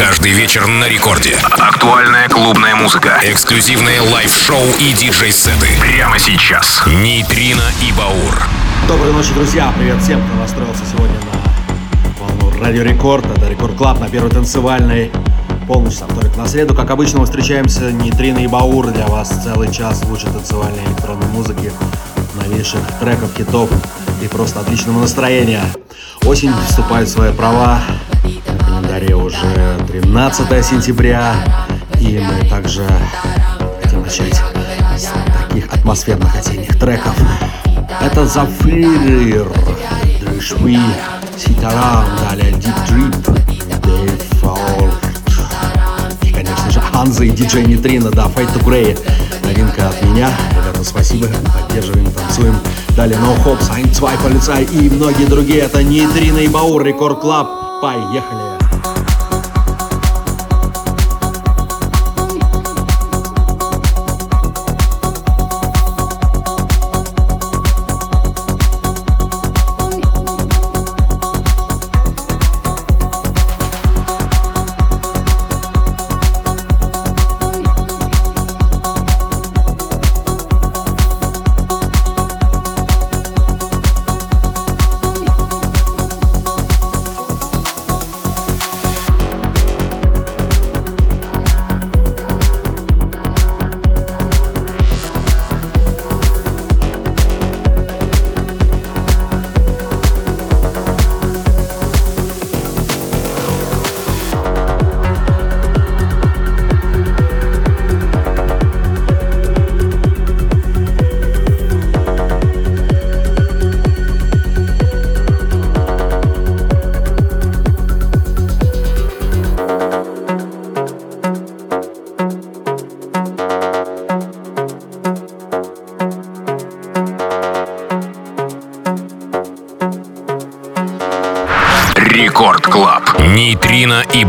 Каждый вечер на рекорде. Актуальная клубная музыка. Эксклюзивные live-шоу и диджей-сеты. Прямо сейчас. Нейтрино и Баур. Доброй ночи, друзья! Привет всем, кто настроился сегодня на волну Радио Рекорд. Это Record Club на первой танцевальной. Полночь со вторник на среду. Как обычно, мы встречаемся Нейтрино и Баур. Для вас целый час лучшей танцевальной электронной музыки, новейших треков, хитов и просто отличного настроения. Осень вступает в свои права. Календаре уже 13 сентября. И мы также хотим начать с таких атмосферных осенних треков. Это Зафир, Дришви, Ситарам, далее Deep Dave Ford. И, конечно же, Анза и диджей Нитрина, да, Fight to Grey. Новинка от меня. Ребята, спасибо, поддерживаем, танцуем. Далее No Hopes, Eins Zwei Polizei и многие другие. Это Нейтрино и Баур, Record Club. Поехали!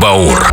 Баур.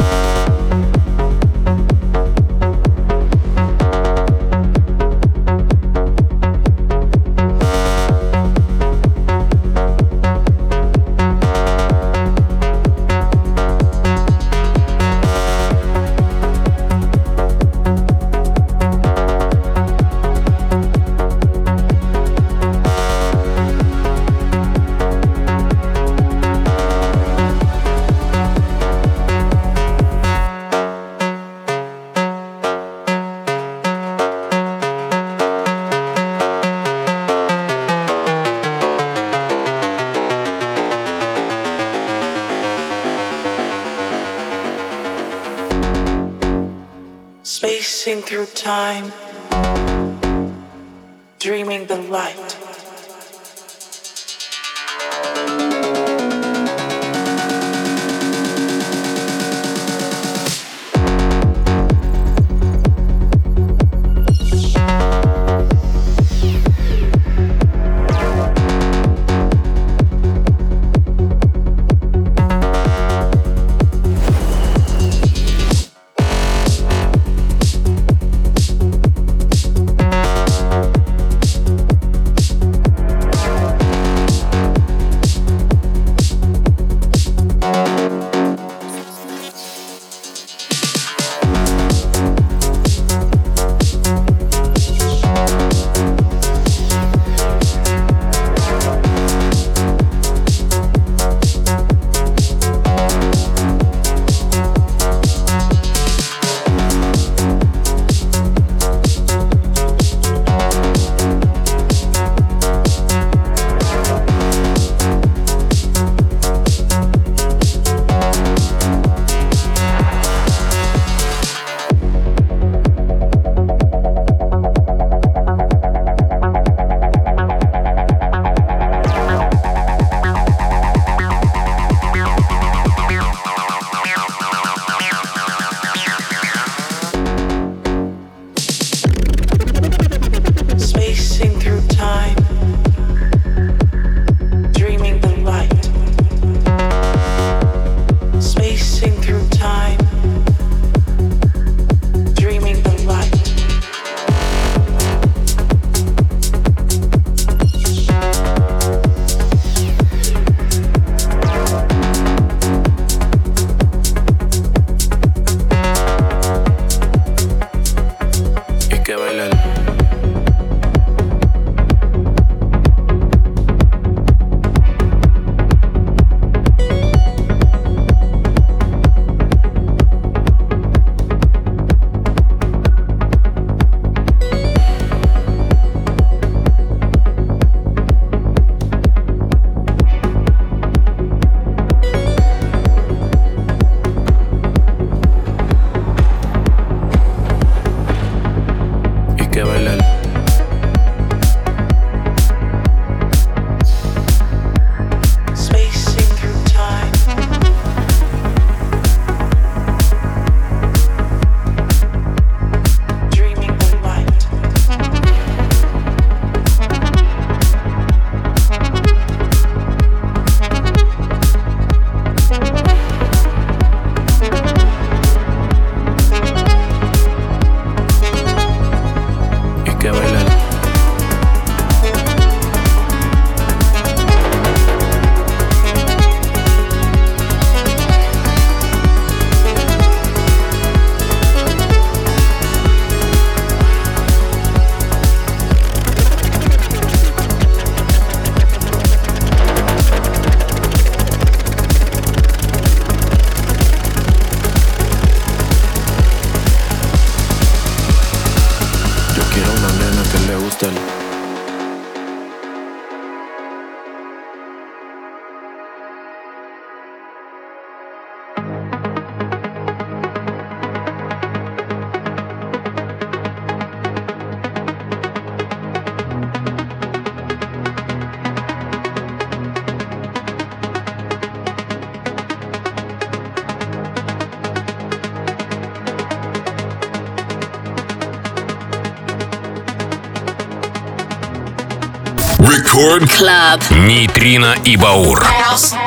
Record Club. Нейтрино и Баур. Yo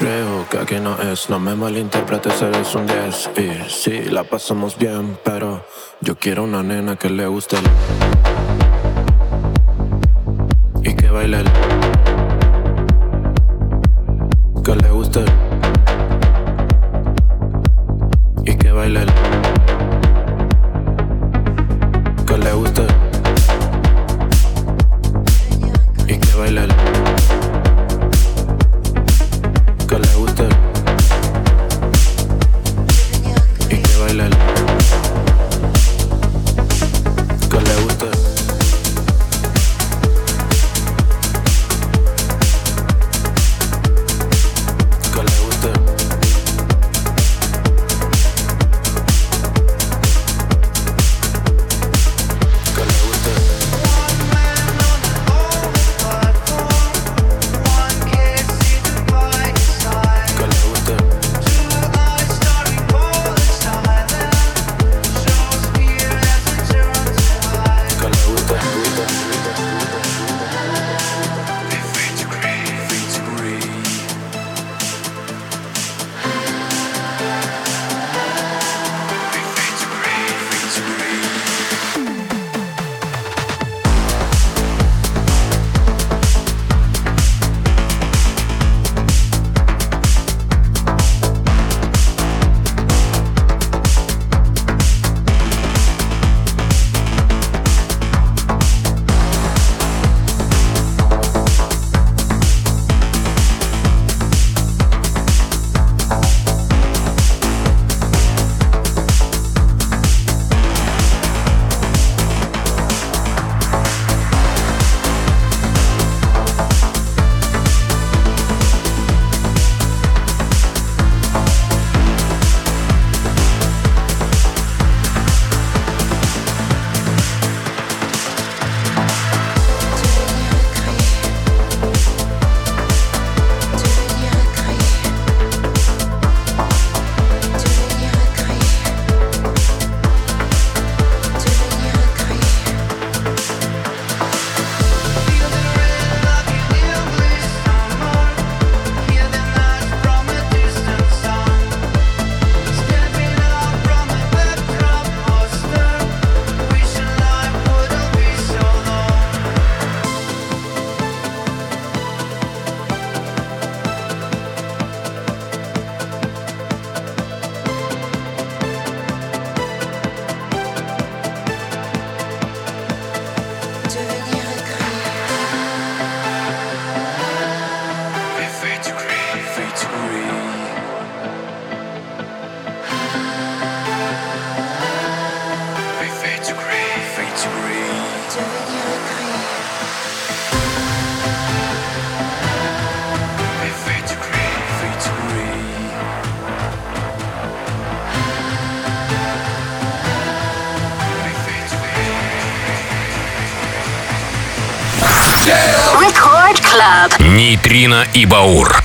Creo que aquí no es, no me malinterpretes, eres un 10 Y sí, la pasamos bien, pero yo quiero una nena que le guste el Y que baile el Нейтрино и Баур.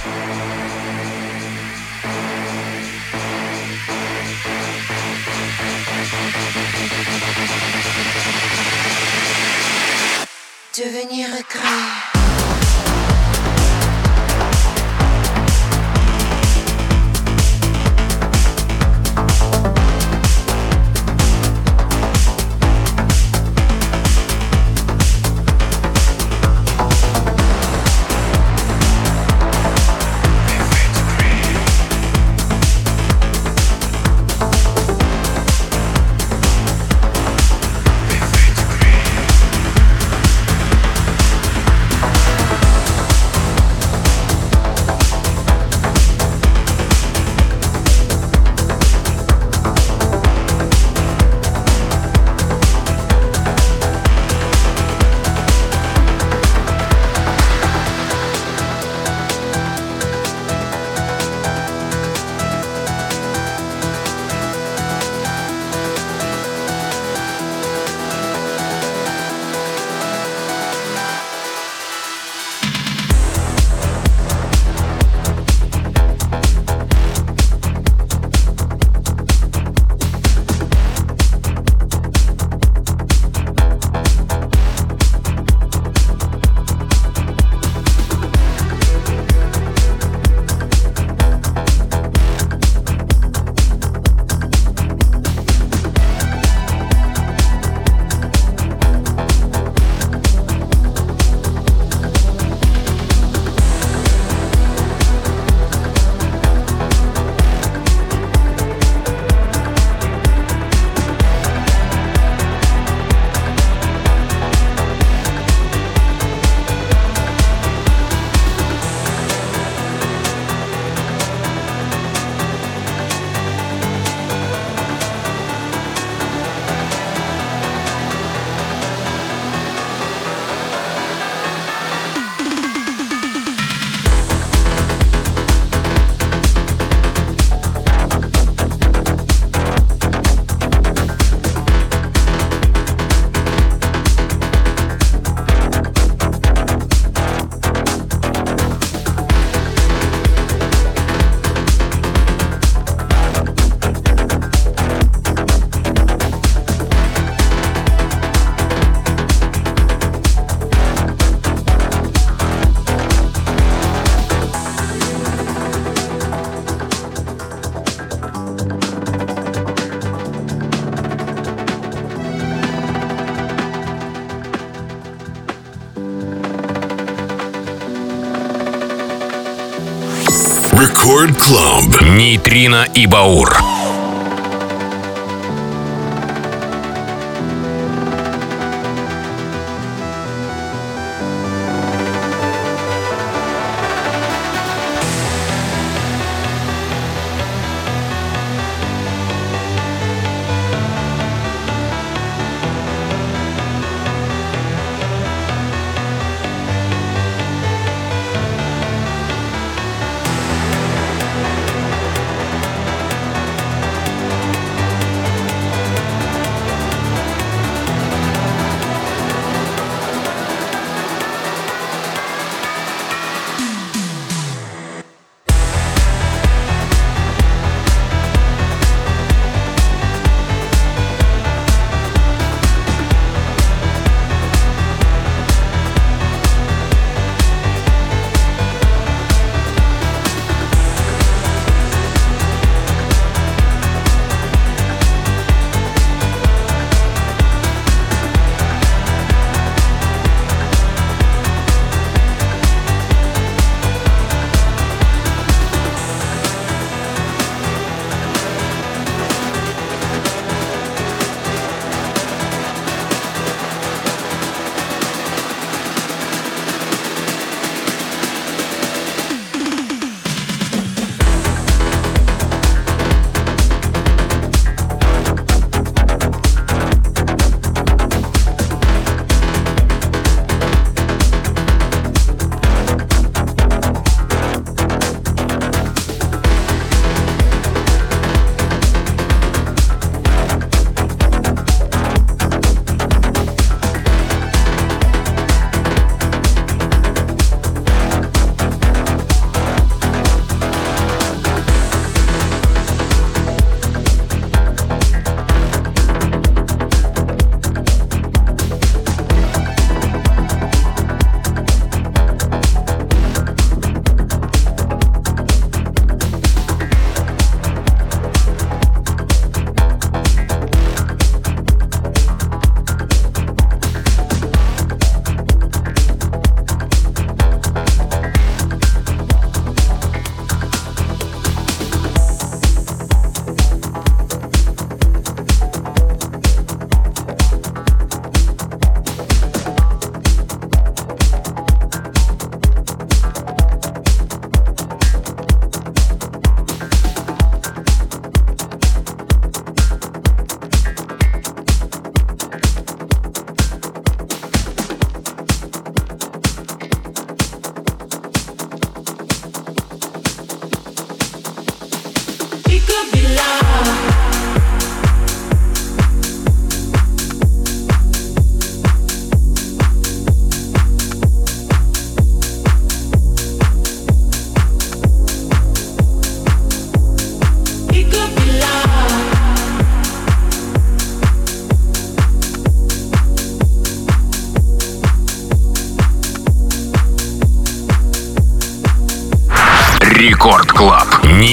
Клаб. Нейтрино и Баур.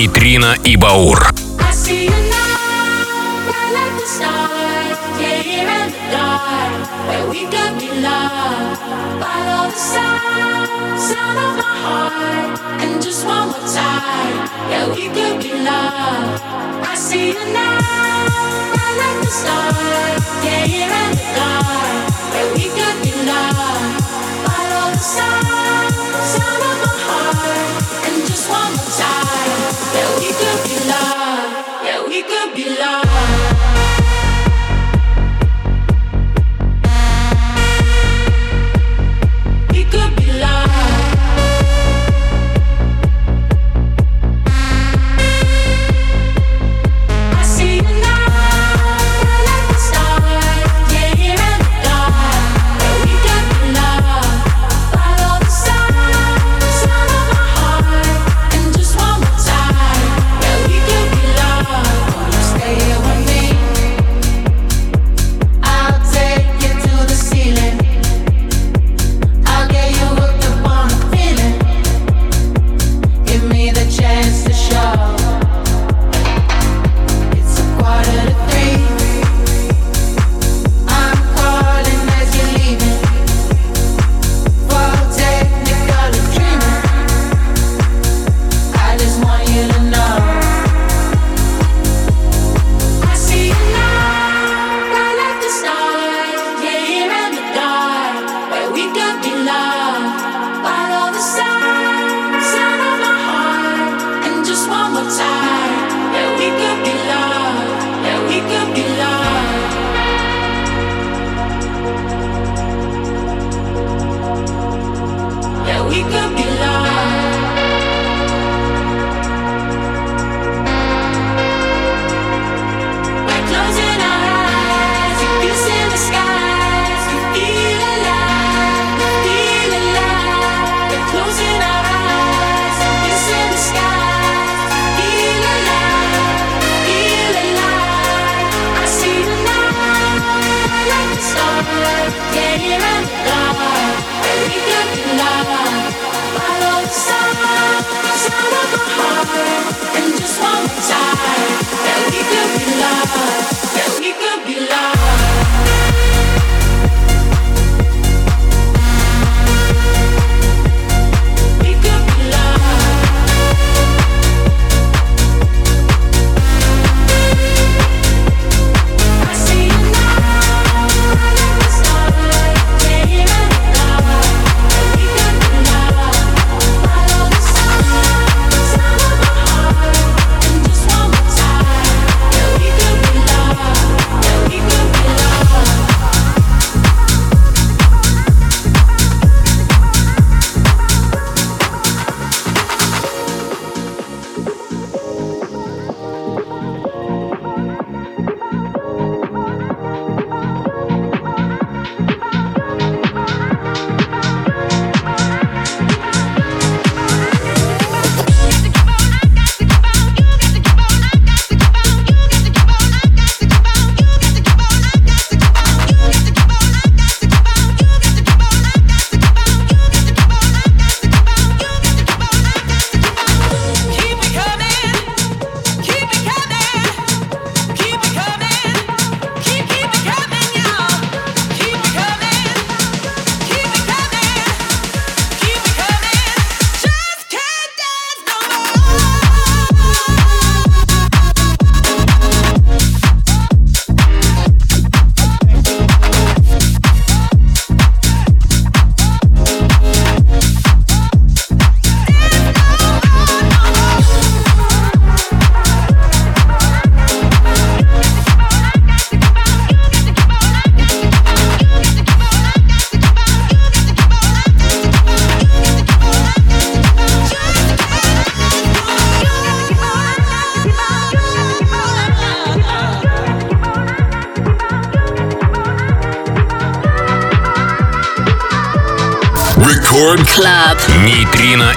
Нейтрино и Баур.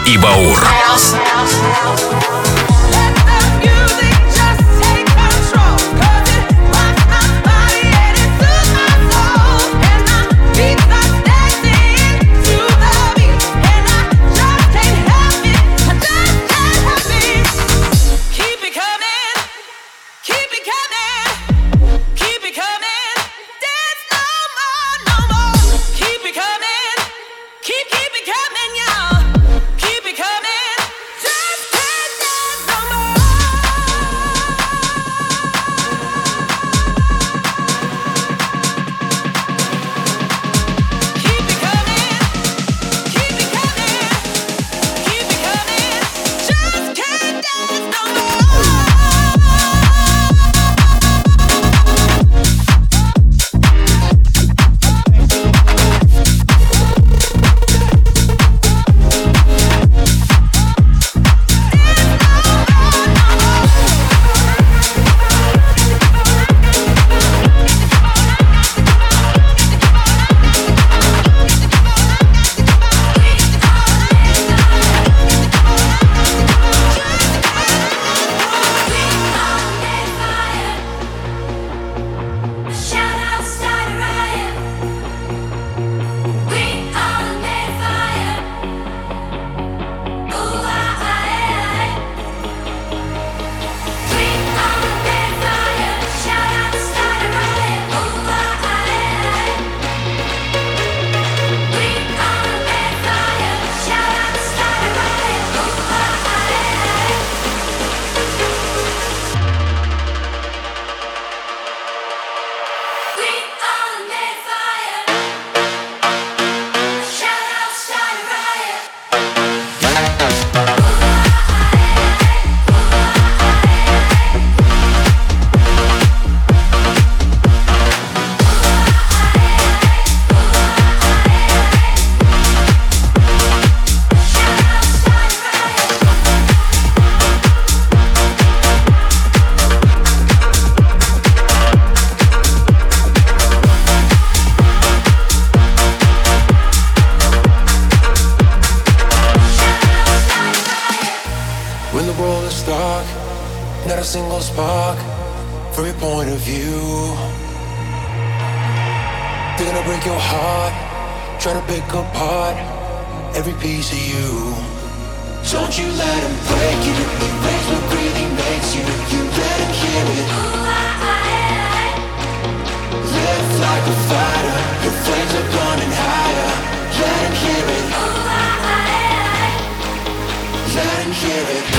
и Баур. every piece of you. Don't you let him break you. He makes what really makes you. You let him hear it. Ooh, I, I, I. Live like a fighter. Your flames are burning higher. Let him hear it. Ooh, I, I, I. Let him hear it.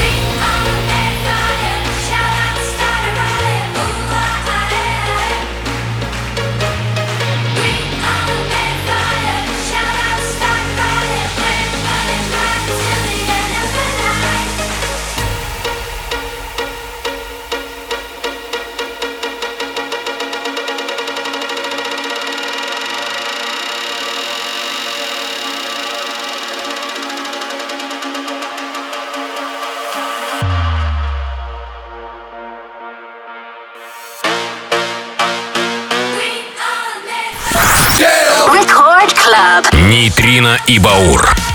Дима и Баур.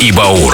И Баур.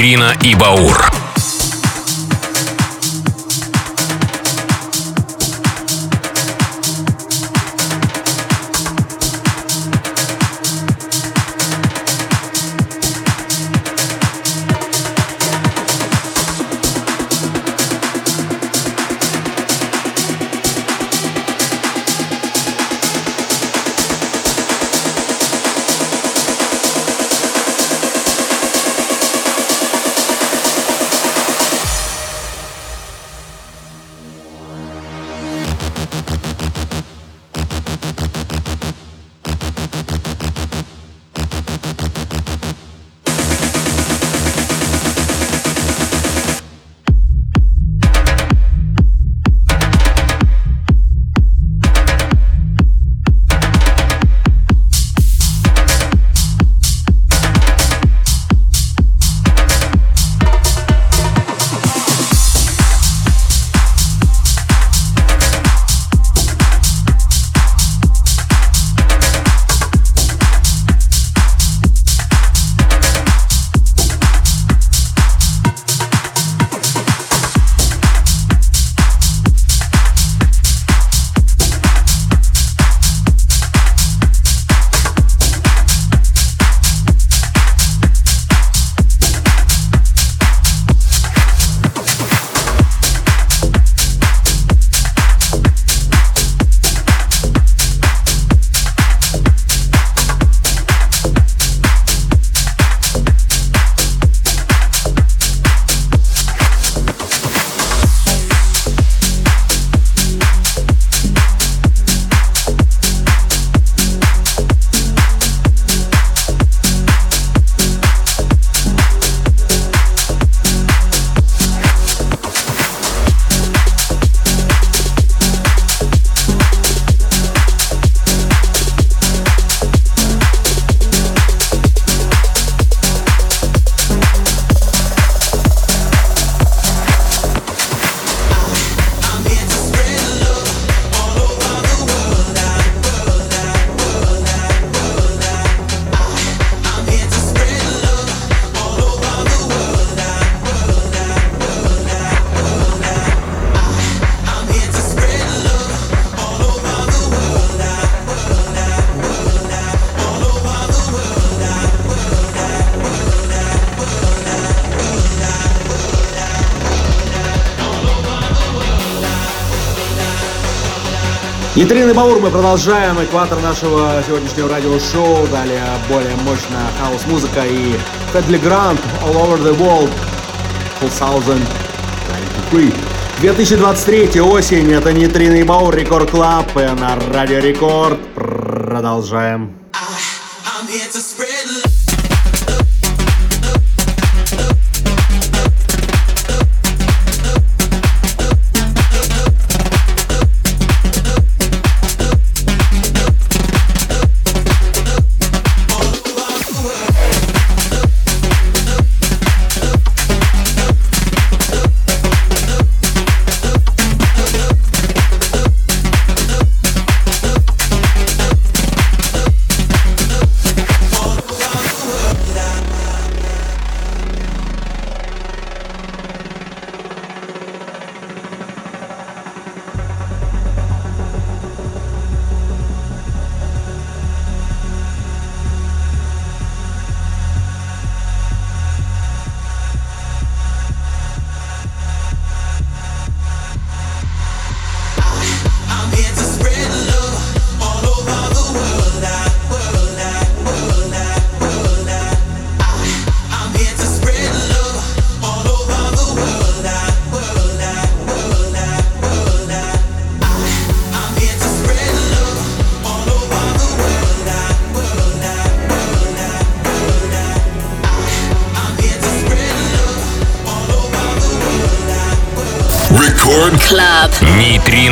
Нейтрино и Баур. Нейтрино и Баур мы продолжаем экватор нашего сегодняшнего радиошоу. Далее более мощная хаус-музыка и Fedde Le Grand All Over the World 2023. 2023 осень, это Нейтрино и Баур, Record Club на Радио Рекорд. Продолжаем.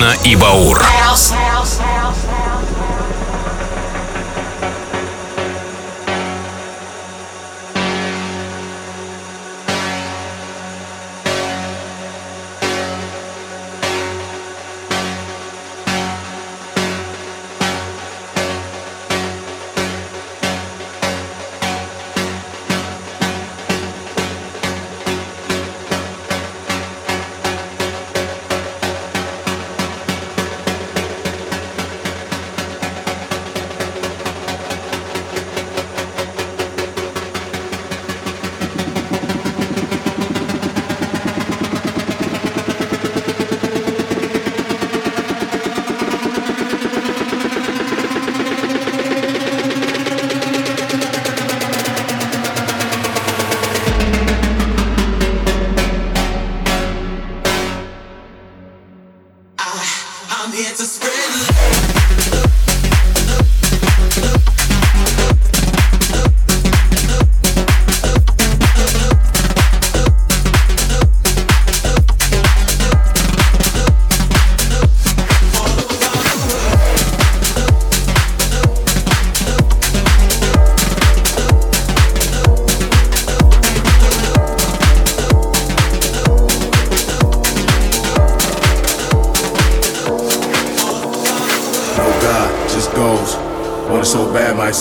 Нейтрино и Баур.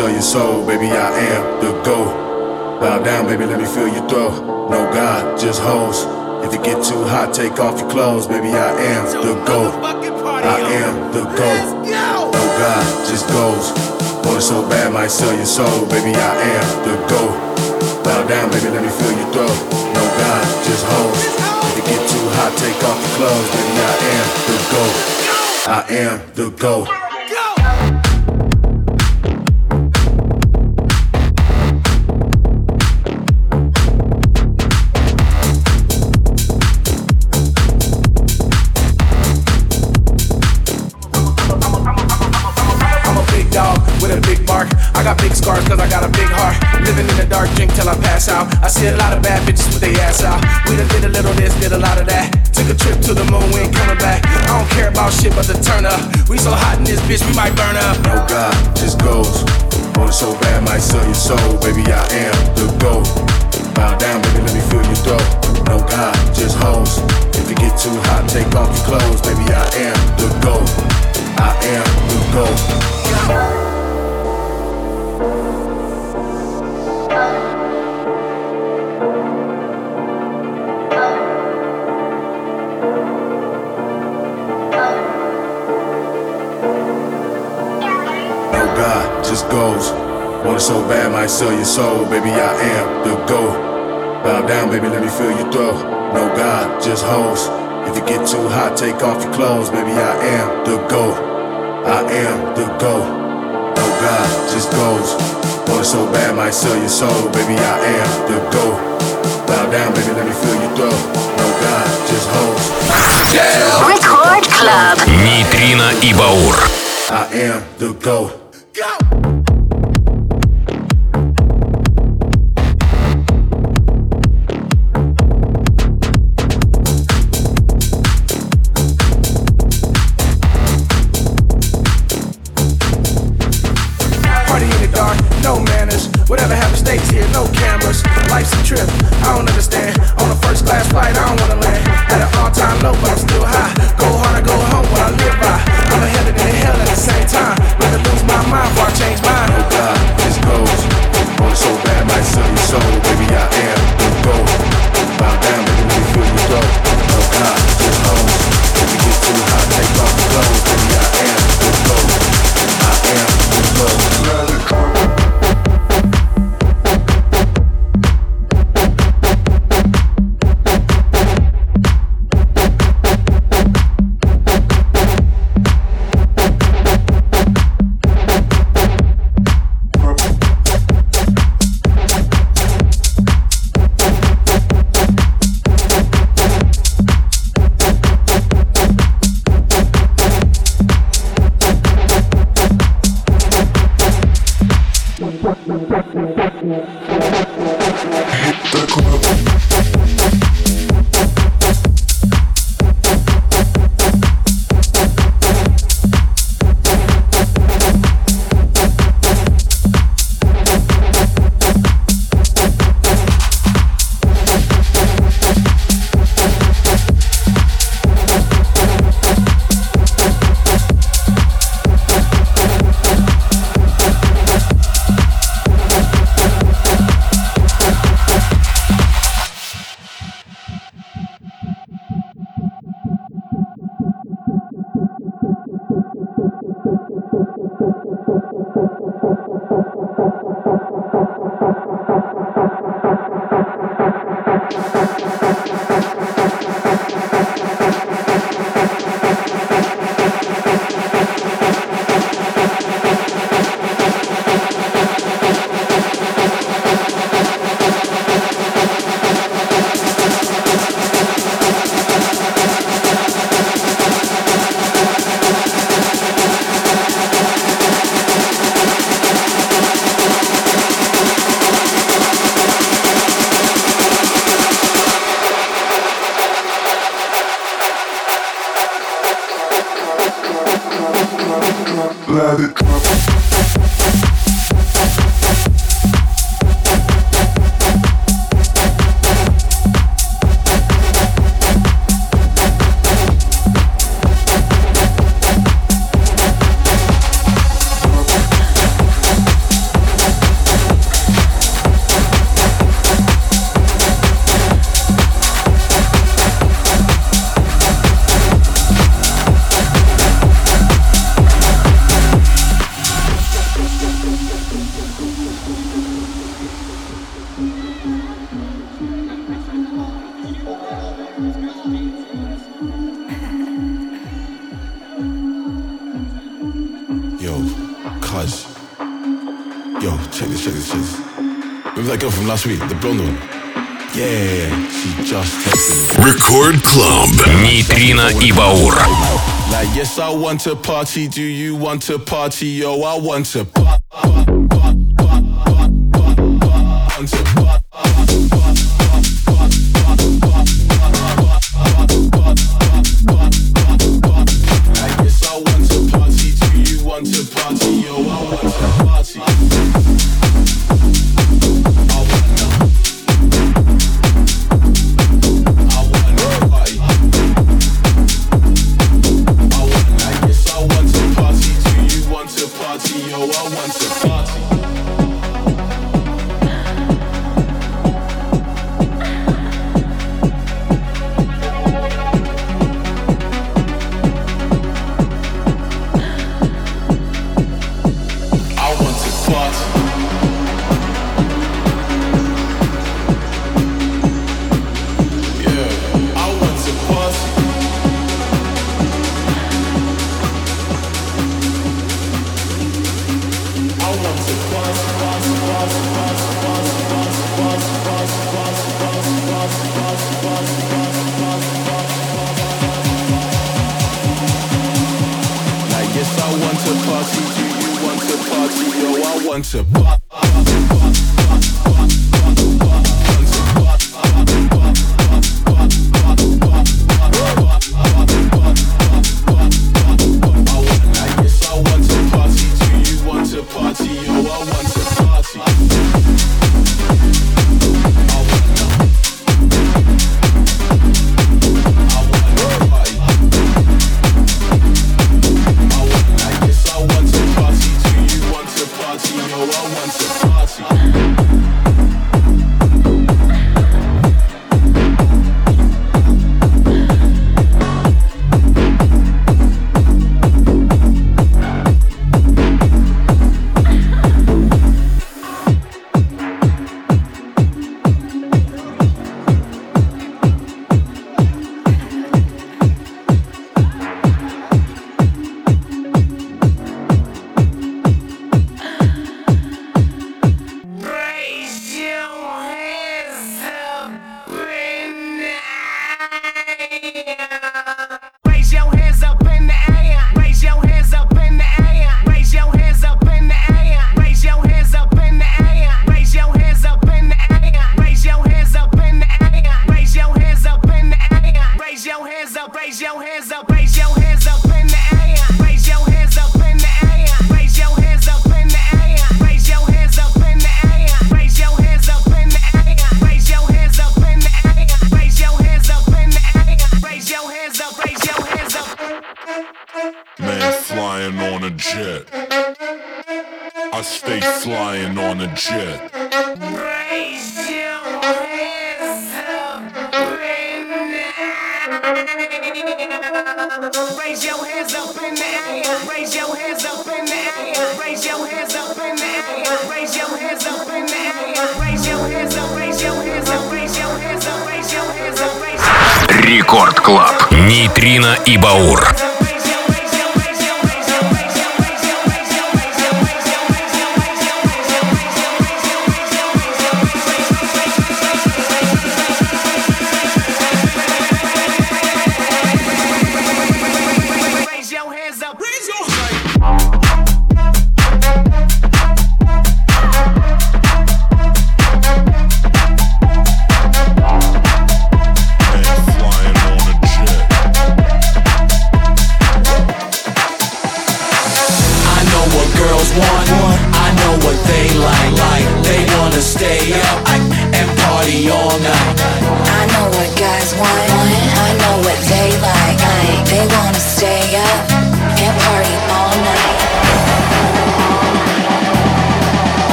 Sell your soul. Baby, I am the GOAT. Bow down, baby, let me feel your throat. No God, just hoes. If you get too hot, take off your clothes. Baby, I am the GOAT. I am the GOAT. No God, just goes. Want it so bad, might sell your soul. Baby, I am the GOAT. Bow down, baby, let me feel your throat. No God, just hoes. If you get too hot, take off your clothes. Baby, I am the GOAT. I am the GOAT. Cause I got a big heart. Living in the dark, drink till I pass out. I see a lot of bad bitches with their ass out. We done did a little this, did a lot of that. Took a trip to the moon, we ain't coming back. I don't care about shit but the turn up. We so hot in this bitch, we might burn up. No God, just goes. Oh, Want it so bad, might sell your soul. Baby, I am the GOAT. Bow down, baby, let me feel your throat. No God, just hoes. If it get too hot, take off your clothes. Baby, I am the GOAT. I am the GOAT. Want it so bad, might sell your soul. Baby, I am the GOAT. Bow down, baby, let me feel your throat. No God, just hoes. If it get too hot, take off your clothes. Baby, I am the GOAT. I am the GOAT. No God, just goes. Want it so bad, might sell your soul. Baby, I am the GOAT. Bow down, baby, let me feel you throw. No God, just hoes. Record Club. Нейтрино и Баур. I am the GOAT. Party Life's a trip, I don't understand. On a first class flight, I don't wanna land. At an all time low, but I'm still high. Go hard or go home, what I live by. I'm a heaven and a hell at the same time. this, check this, check this. Remember that girl from last week, the blonde one? Yeah, she just texted me. Record Club. Нейтрино и Баур. Like, yes, I want to party. Do you want to party? Yo, I want to. pa- want to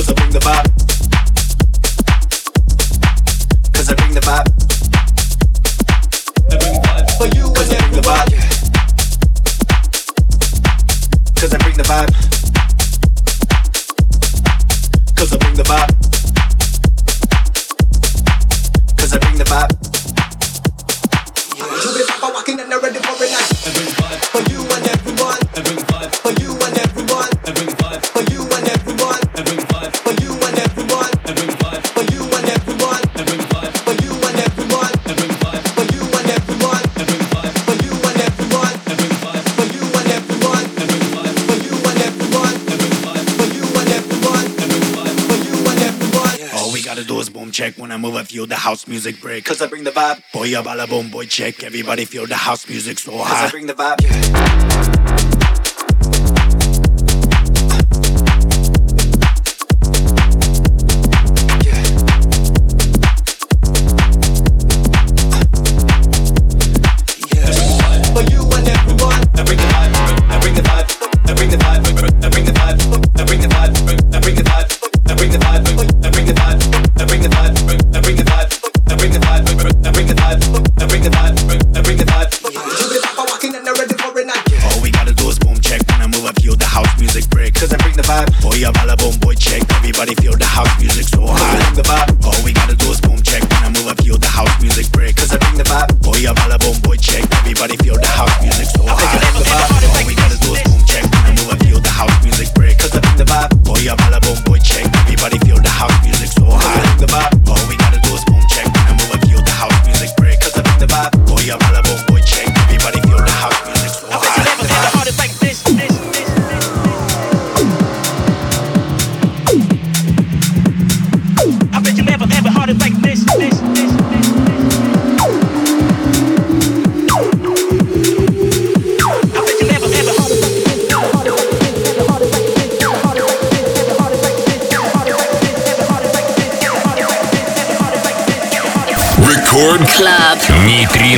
Cause I bring the vibe. feel the house music break. Cause I bring the vibe. Boy, ya bala boom, boy, check. Everybody feel the house music so high. Cause I bring the vibe. Yeah.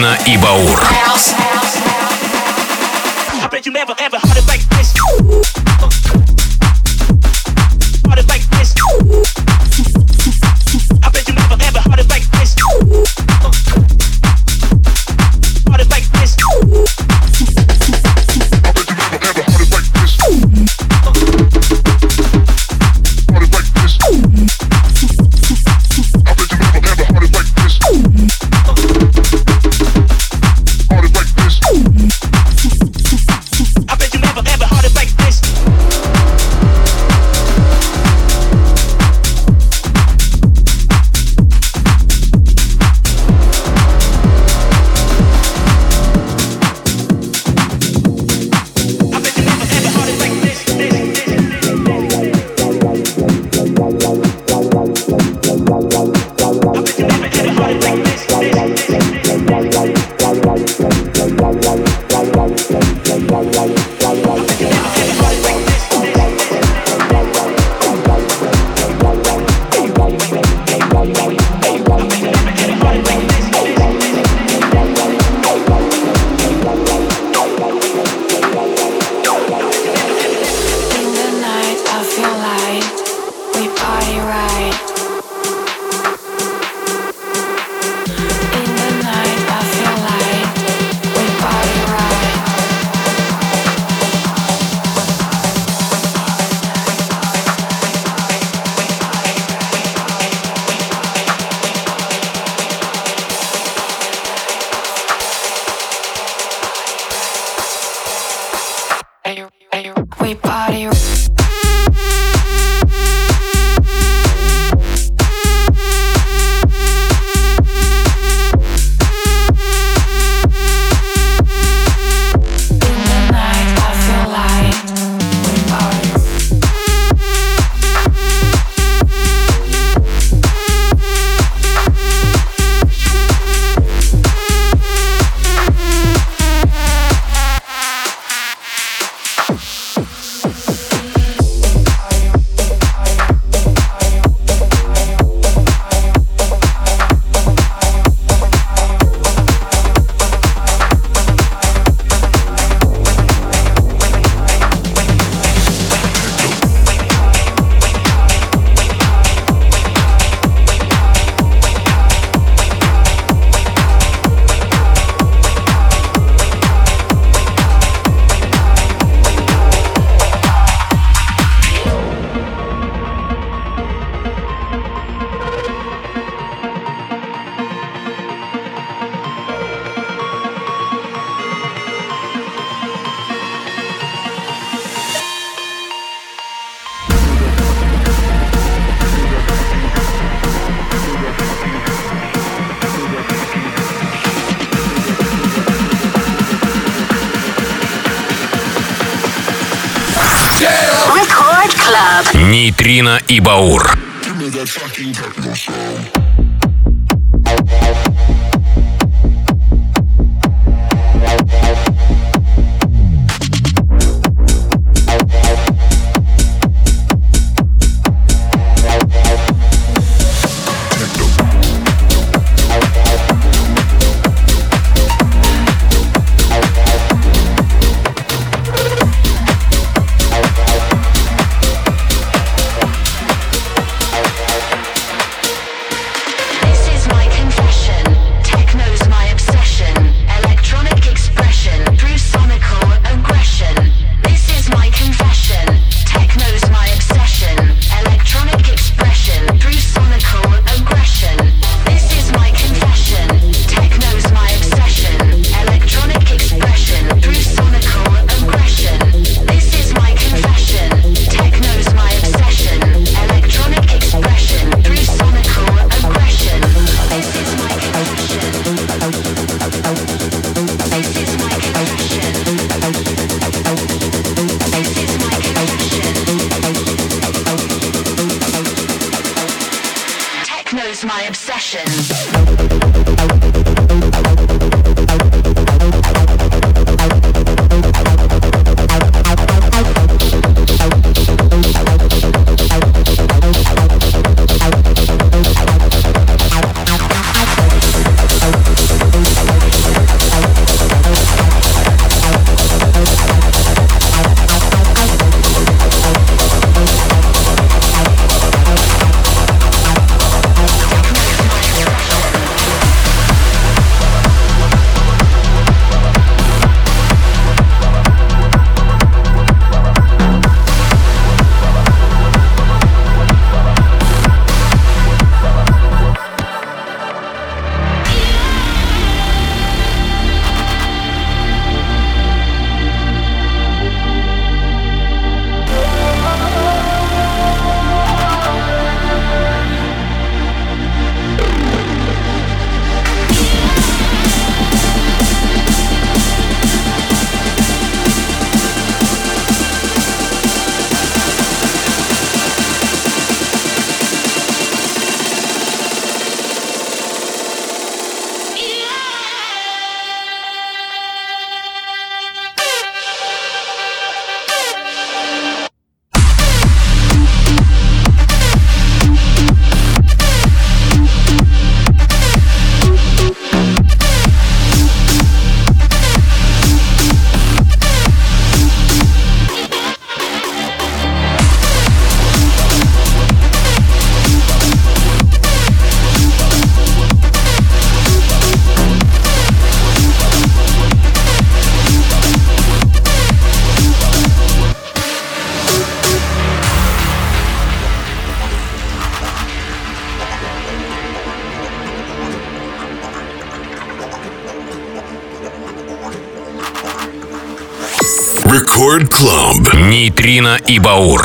Валентина и Баур. Ирина и Баур. Give me that fucking techno sound. Нейтрино и Баур.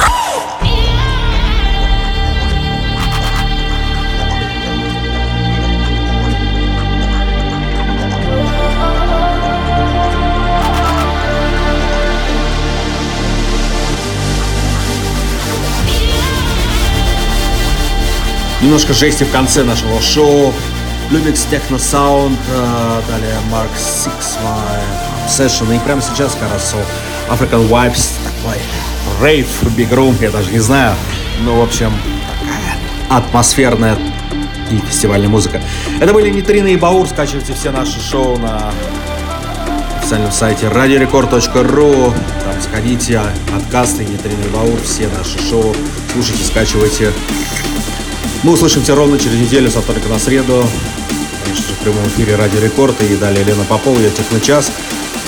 Немножко жести в конце нашего шоу. Lumix Techno Sound, далее Mark Six Session. И прямо сейчас раз African Vibes, такой рейв, Room, я даже не знаю. Ну, в общем, такая атмосферная и фестивальная музыка. Это были Нитрина и Баур. Скачивайте все наши шоу на официальном сайте radiorecord.ru. Там заходите, подкасты Нитрина и Баур, все наши шоу. Слушайте, скачивайте. Мы услышимся ровно через неделю, со вторника на среду. Конечно же, в прямом эфире Радио Рекорд. И далее Лена Попова, я Техночас.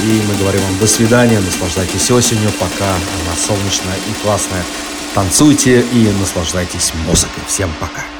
И мы говорим вам до свидания, наслаждайтесь осенью, пока она солнечная и классная. Танцуйте и наслаждайтесь музыкой. Всем пока.